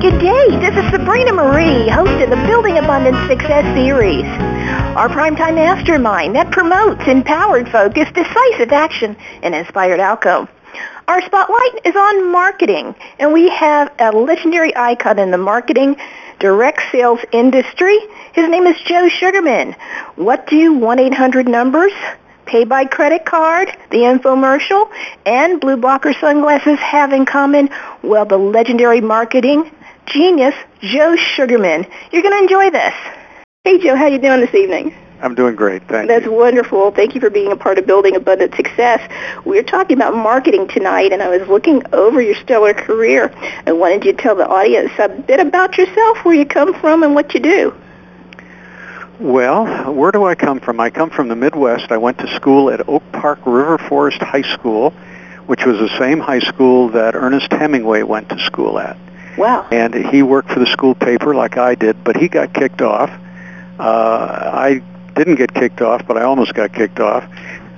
Good day. This is Sabrina Marie, host of the Building Abundance Success Series. Our primetime mastermind that promotes empowered focus, decisive action, and inspired outcome. Our spotlight is on marketing, and we have a legendary icon in the marketing direct sales industry. His name is Joe Sugarman. What do 1-800 numbers, pay by credit card, the infomercial, and BluBlocker sunglasses have in common? Well, the legendary marketing genius, Joe Sugarman. You're going to enjoy this. Hey, Joe, how you doing this evening? I'm doing great, thank That's you. wonderful. Thank you for being a part of building abundant success. We're talking about marketing tonight, and I was looking over your stellar career. I wanted you to tell the audience a bit about yourself, where you come from, and what you do. Well, where do I come from? I come from the Midwest. I went to school at Oak Park River Forest High School, which was the same high school that Ernest Hemingway went to school at. Wow. And he worked for the school paper like I did, but he got kicked off. Uh, I didn't get kicked off, but I almost got kicked off.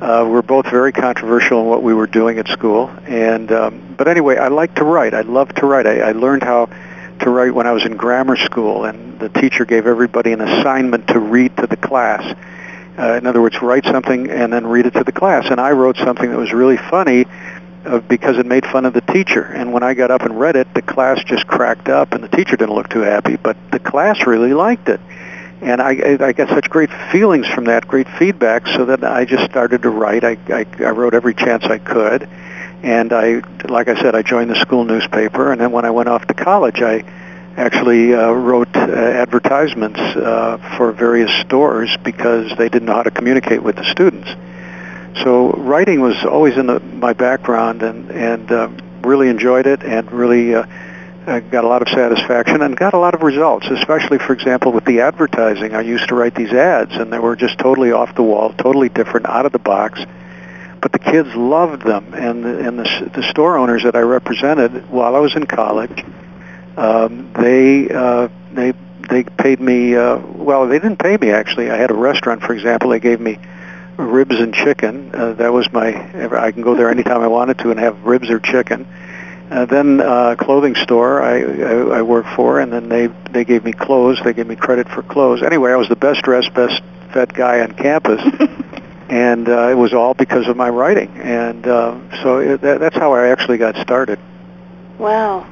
Uh, we're both very controversial in what we were doing at school, and um, but anyway, I like to write. I love to write. I, I learned how to write when I was in grammar school, and the teacher gave everybody an assignment to read to the class. Uh, in other words, write something and then read it to the class. And I wrote something that was really funny uh, because it made fun of the teacher. And when I got up and read it, the class just cracked up, and the teacher didn't look too happy, but the class really liked it. And I, I got such great feelings from that, great feedback, so that I just started to write. I, I, I wrote every chance I could. And I, like I said, I joined the school newspaper, and then when I went off to college, I actually uh, wrote uh, advertisements uh, for various stores because they didn't know how to communicate with the students. So writing was always in the, my background, and and uh, really enjoyed it, and really uh, uh, got a lot of satisfaction, and got a lot of results. Especially, for example, with the advertising, I used to write these ads, and they were just totally off the wall, totally different, out of the box but the kids loved them, and the, and the, the store owners that I represented while I was in college, um, they uh, they they paid me. Uh, well, they didn't pay me actually. I had a restaurant, for example. They gave me ribs and chicken. Uh, that was my. I can go there anytime I wanted to and have ribs or chicken. Uh, then uh, clothing store I, I I worked for, and then they they gave me clothes. They gave me credit for clothes. Anyway, I was the best dressed, best fed guy on campus. and uh, it was all because of my writing. And uh, so it, that, that's how I actually got started. Wow.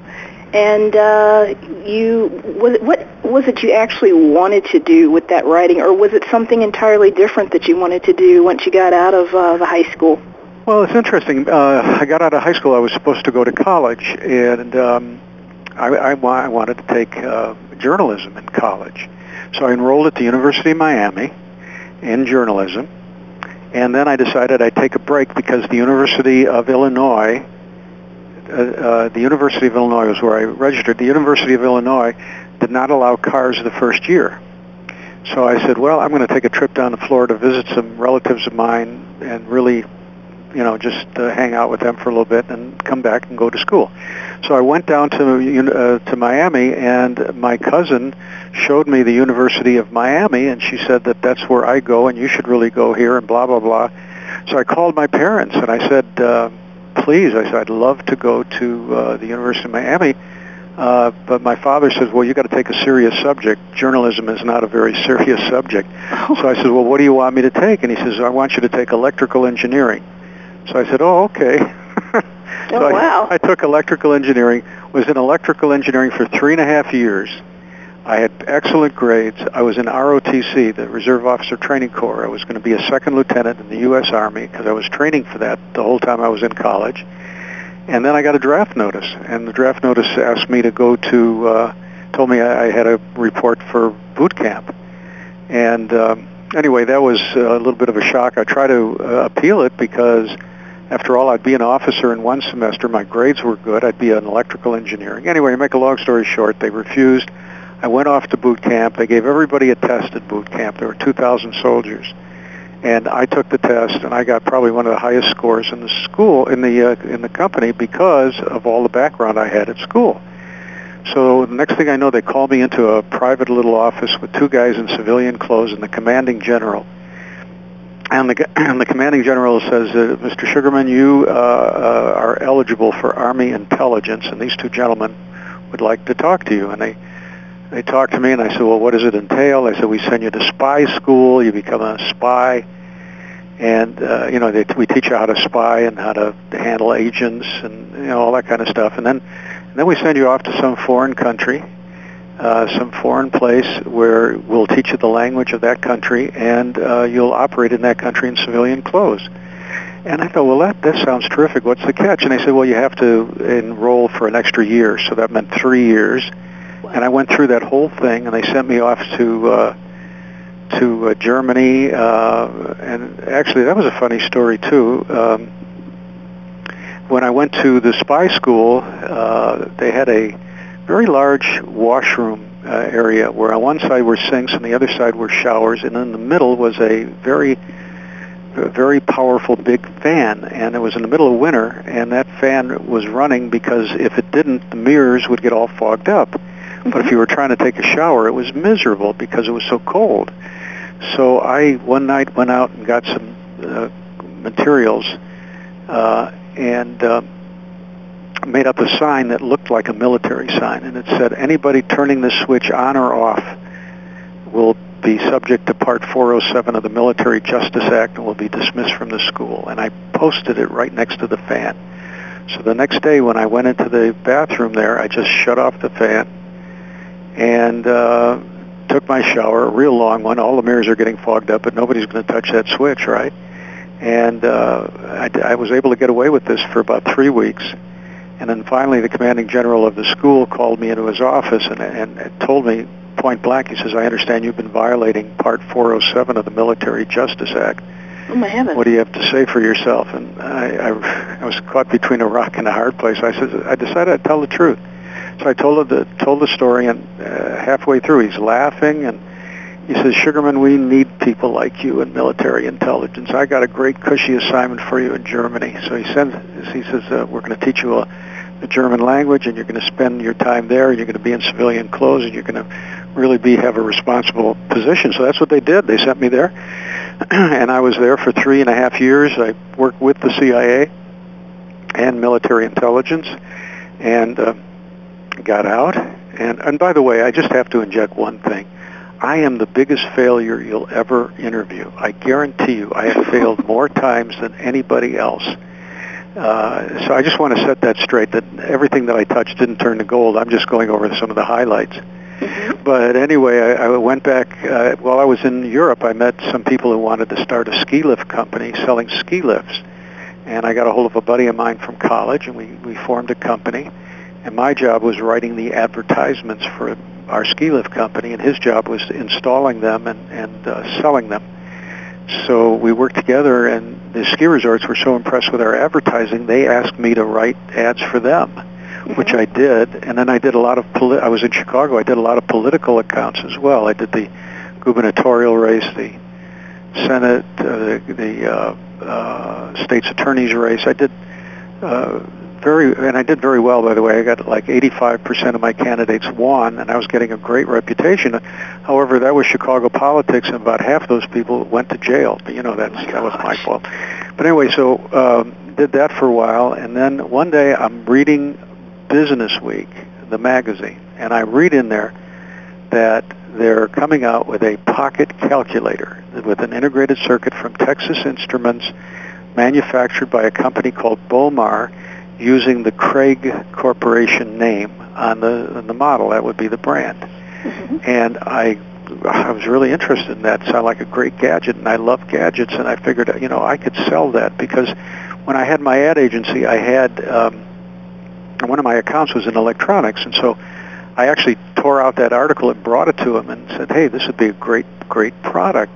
And uh, you, was what was it you actually wanted to do with that writing, or was it something entirely different that you wanted to do once you got out of uh, the high school? Well, it's interesting. Uh, I got out of high school. I was supposed to go to college, and um, I, I, I wanted to take uh, journalism in college. So I enrolled at the University of Miami in journalism and then I decided I'd take a break because the University of Illinois, uh, uh, the University of Illinois was where I registered. The University of Illinois did not allow cars the first year. So I said, well, I'm going to take a trip down to Florida, visit some relatives of mine, and really, you know, just uh, hang out with them for a little bit and come back and go to school. So I went down to uh, to Miami, and my cousin showed me the University of Miami, and she said that that's where I go, and you should really go here, and blah blah blah. So I called my parents, and I said, uh, please, I said I'd love to go to uh, the University of Miami. Uh, but my father says, well, you've got to take a serious subject. Journalism is not a very serious subject. So I said, well, what do you want me to take? And he says, I want you to take electrical engineering. So I said, oh, okay. Oh, so wow. I, I took electrical engineering, was in electrical engineering for three and a half years. I had excellent grades. I was in ROTC, the Reserve Officer Training Corps. I was going to be a second lieutenant in the U.S. Army because I was training for that the whole time I was in college. And then I got a draft notice, and the draft notice asked me to go to, uh, told me I, I had a report for boot camp. And um, anyway, that was a little bit of a shock. I tried to uh, appeal it because after all, I'd be an officer in one semester. My grades were good. I'd be an electrical engineering. Anyway, to make a long story short, they refused. I went off to boot camp. They gave everybody a test at boot camp. There were 2,000 soldiers. And I took the test, and I got probably one of the highest scores in the school, in the, uh, in the company because of all the background I had at school. So the next thing I know, they called me into a private little office with two guys in civilian clothes and the commanding general and the, and the commanding general says, uh, Mr. Sugarman, you uh, uh, are eligible for Army intelligence, and these two gentlemen would like to talk to you. And they they talked to me, and I said, well, what does it entail? They said, we send you to spy school. You become a spy. And, uh, you know, they, we teach you how to spy and how to handle agents and, you know, all that kind of stuff. And then, and then we send you off to some foreign country, uh, some foreign place where we'll teach you the language of that country, and uh, you'll operate in that country in civilian clothes. And I thought, well, that, that sounds terrific. What's the catch? And they said, well, you have to enroll for an extra year. So that meant three years. And I went through that whole thing, and they sent me off to uh, to uh, Germany. Uh, and actually, that was a funny story too. Um, when I went to the spy school, uh, they had a very large washroom uh, area where on one side were sinks and the other side were showers, and in the middle was a very a very powerful big fan and it was in the middle of winter and that fan was running because if it didn't the mirrors would get all fogged up but if you were trying to take a shower it was miserable because it was so cold so I one night went out and got some uh, materials uh, and uh, made up a sign that looked like a military sign, and it said, "Anybody turning the switch on or off will be subject to Part 407 of the Military Justice Act and will be dismissed from the school." And I posted it right next to the fan. So the next day when I went into the bathroom there, I just shut off the fan and uh, took my shower, a real long one. All the mirrors are getting fogged up, but nobody's going to touch that switch, right? And uh, I, I was able to get away with this for about three weeks. And then finally, the commanding general of the school called me into his office and, and told me point blank, he says, I understand you've been violating Part 407 of the Military Justice Act. Oh, my heavens. What do you have to say for yourself? And I, I, I was caught between a rock and a hard place. I said, I decided I'd tell the truth. So I told the told the story, and uh, halfway through, he's laughing, and he says, "Sugarman, we need people like you in military intelligence. I got a great cushy assignment for you in Germany." So he sends. He says, uh, "We're going to teach you a, the German language, and you're going to spend your time there, and you're going to be in civilian clothes, and you're going to really be have a responsible position." So that's what they did. They sent me there, and I was there for three and a half years. I worked with the CIA and military intelligence, and uh, got out. And, and by the way, I just have to inject one thing. I am the biggest failure you'll ever interview. I guarantee you I have failed more times than anybody else. Uh, so I just want to set that straight, that everything that I touched didn't turn to gold. I'm just going over some of the highlights. Mm-hmm. But anyway, I, I went back, uh, while I was in Europe, I met some people who wanted to start a ski lift company selling ski lifts. And I got a hold of a buddy of mine from college, and we, we formed a company and my job was writing the advertisements for our ski lift company, and his job was installing them and, and uh, selling them. So we worked together, and the ski resorts were so impressed with our advertising, they asked me to write ads for them, mm-hmm. which I did. And then I did a lot of, poli- I was in Chicago, I did a lot of political accounts as well. I did the gubernatorial race, the Senate, uh, the, the uh, uh, state's attorney's race. I did uh, very, and I did very well, by the way. I got like 85% of my candidates won, and I was getting a great reputation. However, that was Chicago politics, and about half those people went to jail. But you know, that's that was my fault. But anyway, so um, did that for a while, and then one day I'm reading Business Week, the magazine, and I read in there that they're coming out with a pocket calculator with an integrated circuit from Texas Instruments manufactured by a company called Bowmar using the Craig Corporation name on the on the model. That would be the brand. Mm-hmm. And I I was really interested in that. It sounded like a great gadget, and I love gadgets. And I figured, you know, I could sell that because when I had my ad agency, I had um, one of my accounts was in electronics, and so I actually tore out that article and brought it to him and said, "Hey, this would be a great, great product."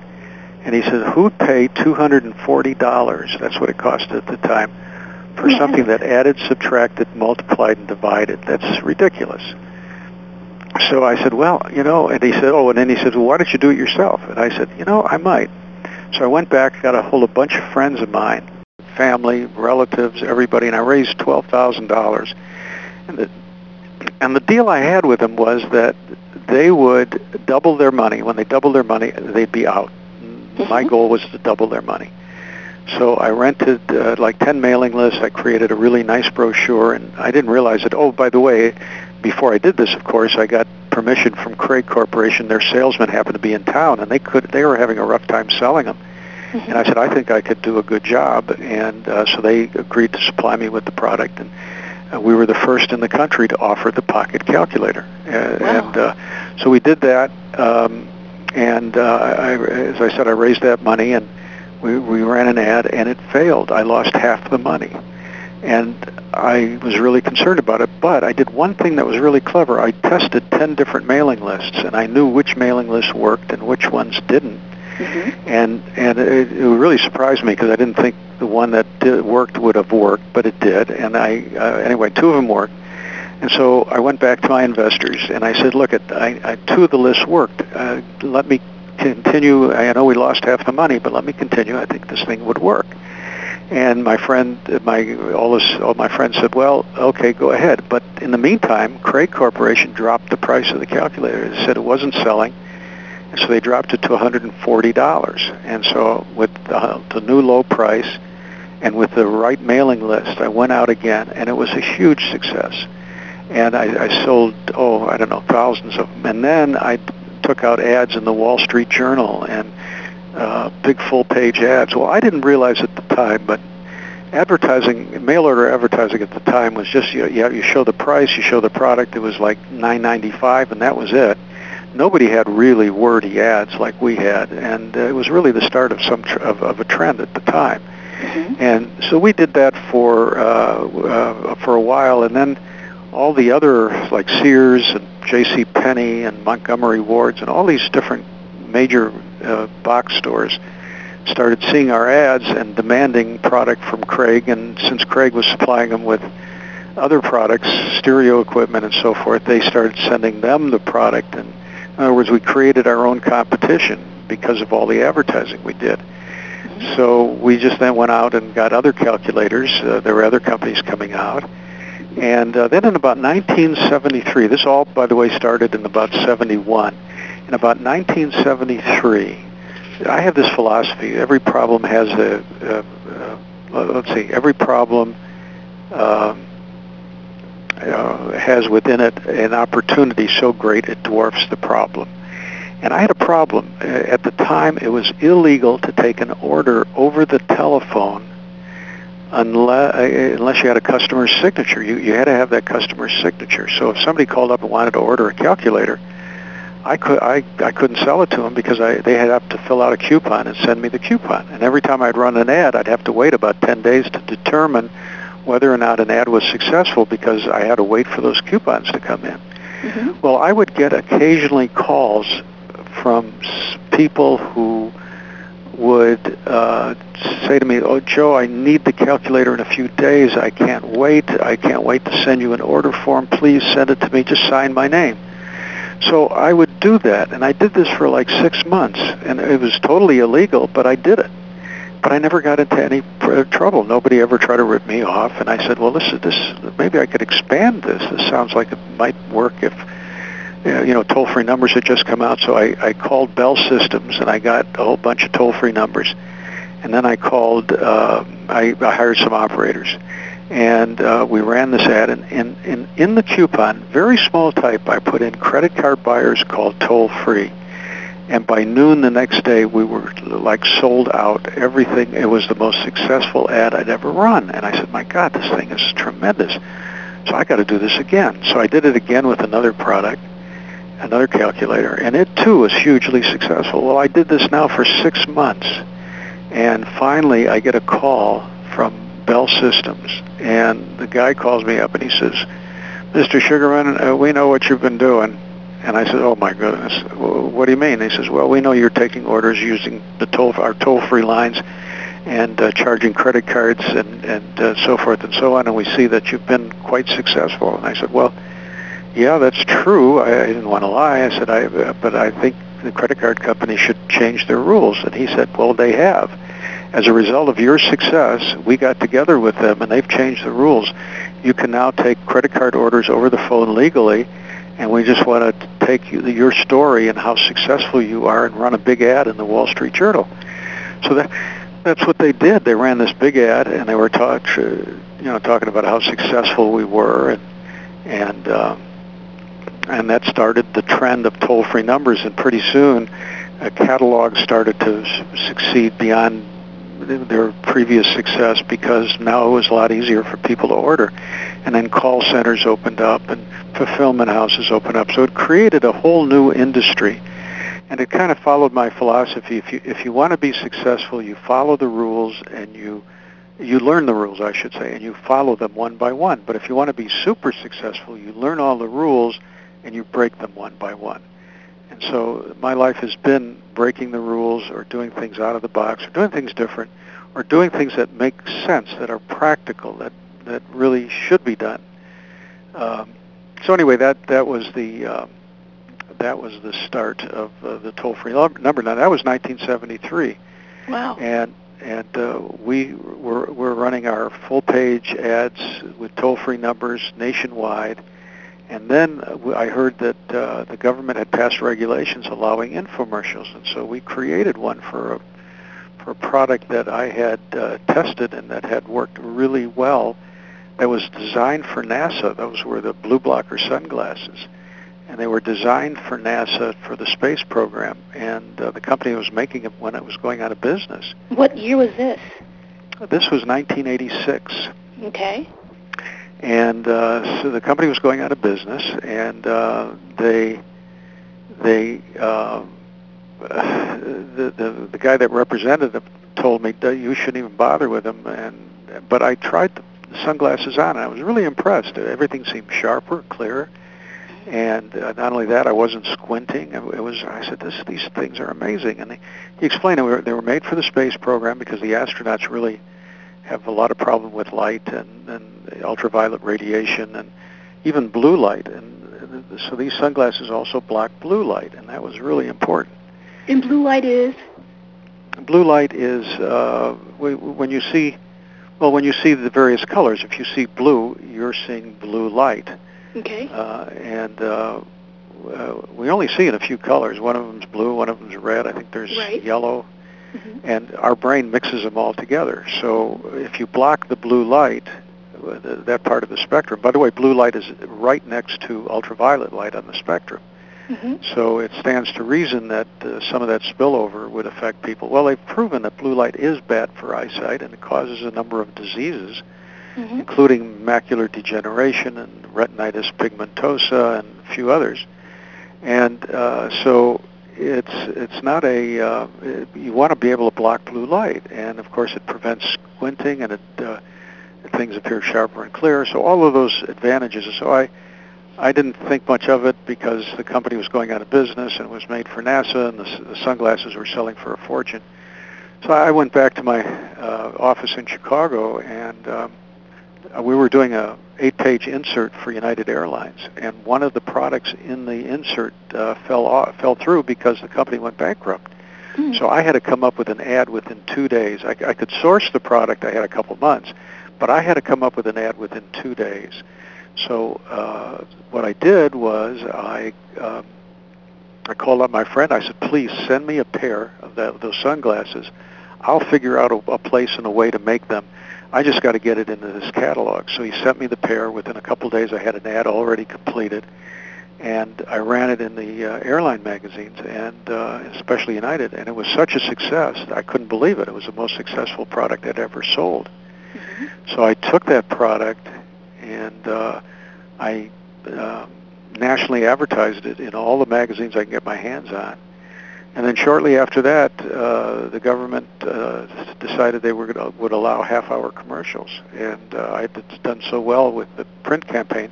And he said, "Who'd pay two hundred and forty dollars? That's what it cost at the time." For something that added, subtracted, multiplied, and divided. That's ridiculous. So I said, well, you know, and he said, oh, and then he said, well, why don't you do it yourself? And I said, you know, I might. So I went back, got a hold of a bunch of friends of mine, family, relatives, everybody, and I raised $12,000. And the, and the deal I had with them was that they would double their money. When they doubled their money, they'd be out. Mm-hmm. My goal was to double their money. So I rented uh, like 10 mailing lists. I created a really nice brochure, and I didn't realize it. Oh, by the way, before I did this, of course, I got permission from Craig Corporation. Their salesman happened to be in town, and they could they were having a rough time selling them. Mm-hmm. And I said, I think I could do a good job, and uh, so they agreed to supply me with the product, and uh, we were the first in the country to offer the pocket calculator. Uh, wow. And uh, so we did that, um, and uh, I, as I said, I raised that money, and we, we ran an ad, and it failed. I lost half the money, and I was really concerned about it. But I did one thing that was really clever. I tested 10 different mailing lists, and I knew which mailing lists worked and which ones didn't Mm-hmm. And and it, it really surprised me because I didn't think the one that did, worked would have worked, but it did. And I uh, anyway, two of them worked. And so I went back to my investors and I said, look, at I, I, two of the lists worked. Uh, let me continue. I know we lost half the money, but let me continue. I think this thing would work. And my friend, my all this, all my friends said, "Well, okay, go ahead." But in the meantime, Craig Corporation dropped the price of the calculator. They said it wasn't selling, so they dropped it to $140. And so with the, the new low price and with the right mailing list, I went out again, and it was a huge success. And I, I sold, oh, I don't know, thousands of them. And then I took out ads in the Wall Street Journal and uh, big full-page ads. Well, I didn't realize at the time, but advertising, mail order advertising at the time was just you, you show the price, you show the product. It was like 9.95, and that was it nobody had really wordy ads like we had, and uh, it was really the start of some tr- of, of a trend at the time. Mm-hmm. And so we did that for uh, uh, for a while, and then all the other like Sears and J.C. Penney and Montgomery Wards and all these different major uh, box stores started seeing our ads and demanding product from Craig. And since Craig was supplying them with other products, stereo equipment and so forth, they started sending them the product and in other words, we created our own competition because of all the advertising we did. So we just then went out and got other calculators. Uh, there were other companies coming out. And uh, then in about 1973, this all, by the way, started in about 71. In about 1973, I have this philosophy. Every problem has a, a, a let's see, every problem um, uh, has within it an opportunity so great it dwarfs the problem. And I had a problem. Uh, at the time, it was illegal to take an order over the telephone unless, uh, unless you had a customer's signature. You, you had to have that customer's signature. So if somebody called up and wanted to order a calculator, I, could, I, I couldn't sell it to them because I, they had to fill out a coupon and send me the coupon. And every time I'd run an ad, I'd have to wait about 10 days to determine whether or not an ad was successful because I had to wait for those coupons to come in. Mm-hmm. Well, I would get occasionally calls from people who would uh, say to me, "Oh, Joe, I need the calculator in a few days. I can't wait. I can't wait to send you an order form. Please send it to me. Just sign my name." So I would do that, and I did this for like six months, and it was totally illegal, but I did it but I never got into any pr- trouble. Nobody ever tried to rip me off. And I said, well, this is this. Maybe I could expand this. This sounds like it might work if you know toll-free numbers had just come out. So I, I called Bell Systems and I got a whole bunch of toll-free numbers. And then I called. Uh, I, I hired some operators. And uh, we ran this ad, and, and, and in the coupon, very small type, I put in credit card buyers called toll-free and by noon the next day we were like sold out everything it was the most successful ad i'd ever run and i said my god this thing is tremendous so i got to do this again so i did it again with another product another calculator and it too was hugely successful well i did this now for six months and finally i get a call from bell systems and the guy calls me up and he says mr sugarman uh, we know what you've been doing and I said, "Oh my goodness, what do you mean?" He says, "Well, we know you're taking orders using the toll our toll-free lines and uh, charging credit cards and and uh, so forth and so on, and we see that you've been quite successful." And I said, "Well, yeah, that's true. I, I didn't want to lie." I said, "I uh, but I think the credit card company should change their rules." And he said, "Well, they have." As a result of your success, we got together with them and they've changed the rules. You can now take credit card orders over the phone legally and we just want to take your story and how successful you are and run a big ad in the Wall Street Journal. So that that's what they did. They ran this big ad, and they were talk, you know, talking about how successful we were, and and um, and that started the trend of toll-free numbers. And pretty soon, uh, catalogs started to succeed beyond their previous success because now it was a lot easier for people to order. And then call centers opened up and fulfillment houses opened up. So it created a whole new industry. And it kind of followed my philosophy. If you, if you want to be successful, you follow the rules and you, you learn the rules, I should say, and you follow them one by one. But if you want to be super successful, you learn all the rules and you break them one by one. And so my life has been breaking the rules or doing things out of the box or doing things different or doing things that make sense, that are practical, that, that really should be done. Um, so anyway, that, that was the um, that was the start of uh, the toll-free number. Now that was 1973. Wow. And and uh, we were we were running our full-page ads with toll-free numbers nationwide and then uh, I heard that uh, the government had passed regulations allowing infomercials, and so we created one for a, for a product that I had uh, tested and that had worked really well. That was designed for NASA. Those were the BluBlocker sunglasses, and they were designed for NASA for the space program. And uh, the company was making them when it was going out of business. What year was this? This was 1986. Okay. And uh, so the company was going out of business, and uh, they they uh, the, the the guy that represented them told me you shouldn't even bother with them, and but I tried the sunglasses on, and I was really impressed. Everything seemed sharper, clearer. And uh, not only that, I wasn't squinting. It was. I said, "This, these things are amazing." And he, he explained they were, they were made for the space program because the astronauts really have a lot of problem with light and, and ultraviolet radiation and even blue light. And so these sunglasses also block blue light, and that was really important. And blue light is? Blue light is uh, when you see, well, when you see the various colors. If you see blue, you're seeing blue light. Okay. Uh, and uh, uh, we only see in a few colors. One of them's blue, one of them's red. I think there's right. yellow Mm-hmm. and our brain mixes them all together. So if you block the blue light, that part of the spectrum. By the way, blue light is right next to ultraviolet light on the spectrum. Mm-hmm. So it stands to reason that uh, some of that spillover would affect people. Well, they've proven that blue light is bad for eyesight and it causes a number of diseases, mm-hmm. including macular degeneration and retinitis pigmentosa and a few others. And uh, so it's it's not a uh, it, you want to be able to block blue light, and of course it prevents squinting and it uh, things appear sharper and clearer. So all of those advantages. So I I didn't think much of it because the company was going out of business and it was made for NASA, and the, the sunglasses were selling for a fortune. So I went back to my uh, office in Chicago, and um, we were doing a eight-page insert for United Airlines, and one of the products in the insert uh, fell off, fell through because the company went bankrupt. Mm. So I had to come up with an ad within two days. I, I could source the product; I had a couple months, but I had to come up with an ad within two days. So uh, what I did was I um, I called up my friend. I said, "Please send me a pair of that, those sunglasses. I'll figure out a, a place and a way to make them." I just got to get it into this catalog. So he sent me the pair. Within a couple of days, I had an ad already completed, and I ran it in the uh, airline magazines, and uh, especially United. And it was such a success, I couldn't believe it. It was the most successful product I'd ever sold. Mm-hmm. So I took that product, and uh, I uh, nationally advertised it in all the magazines I can get my hands on. And then shortly after that, uh, the government uh, decided they were gonna, would allow half-hour commercials, and uh, I had done so well with the print campaign.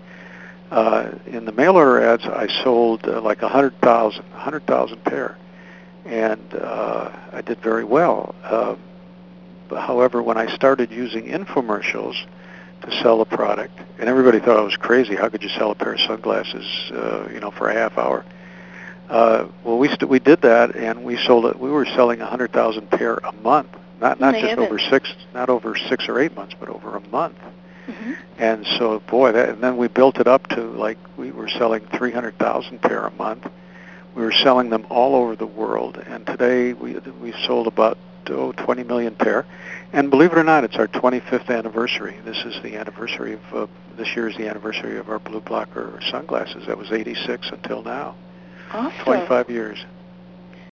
Uh, in the mail order ads, I sold uh, like 100,000, 100,000 pair, and uh, I did very well. Uh, however, when I started using infomercials to sell a product, and everybody thought I was crazy. How could you sell a pair of sunglasses, uh, you know, for a half hour? Uh, well, we st- we did that, and we sold it. We were selling a hundred thousand pair a month, not not just over six, not over six or eight months, but over a month. Mm-hmm. And so, boy, that, and then we built it up to like we were selling three hundred thousand pair a month. We were selling them all over the world, and today we we've sold about oh, 20 million pair. And believe it or not, it's our 25th anniversary. This is the anniversary of uh, this year is the anniversary of our BluBlocker sunglasses. That was 86 until now. Awesome. 25 years.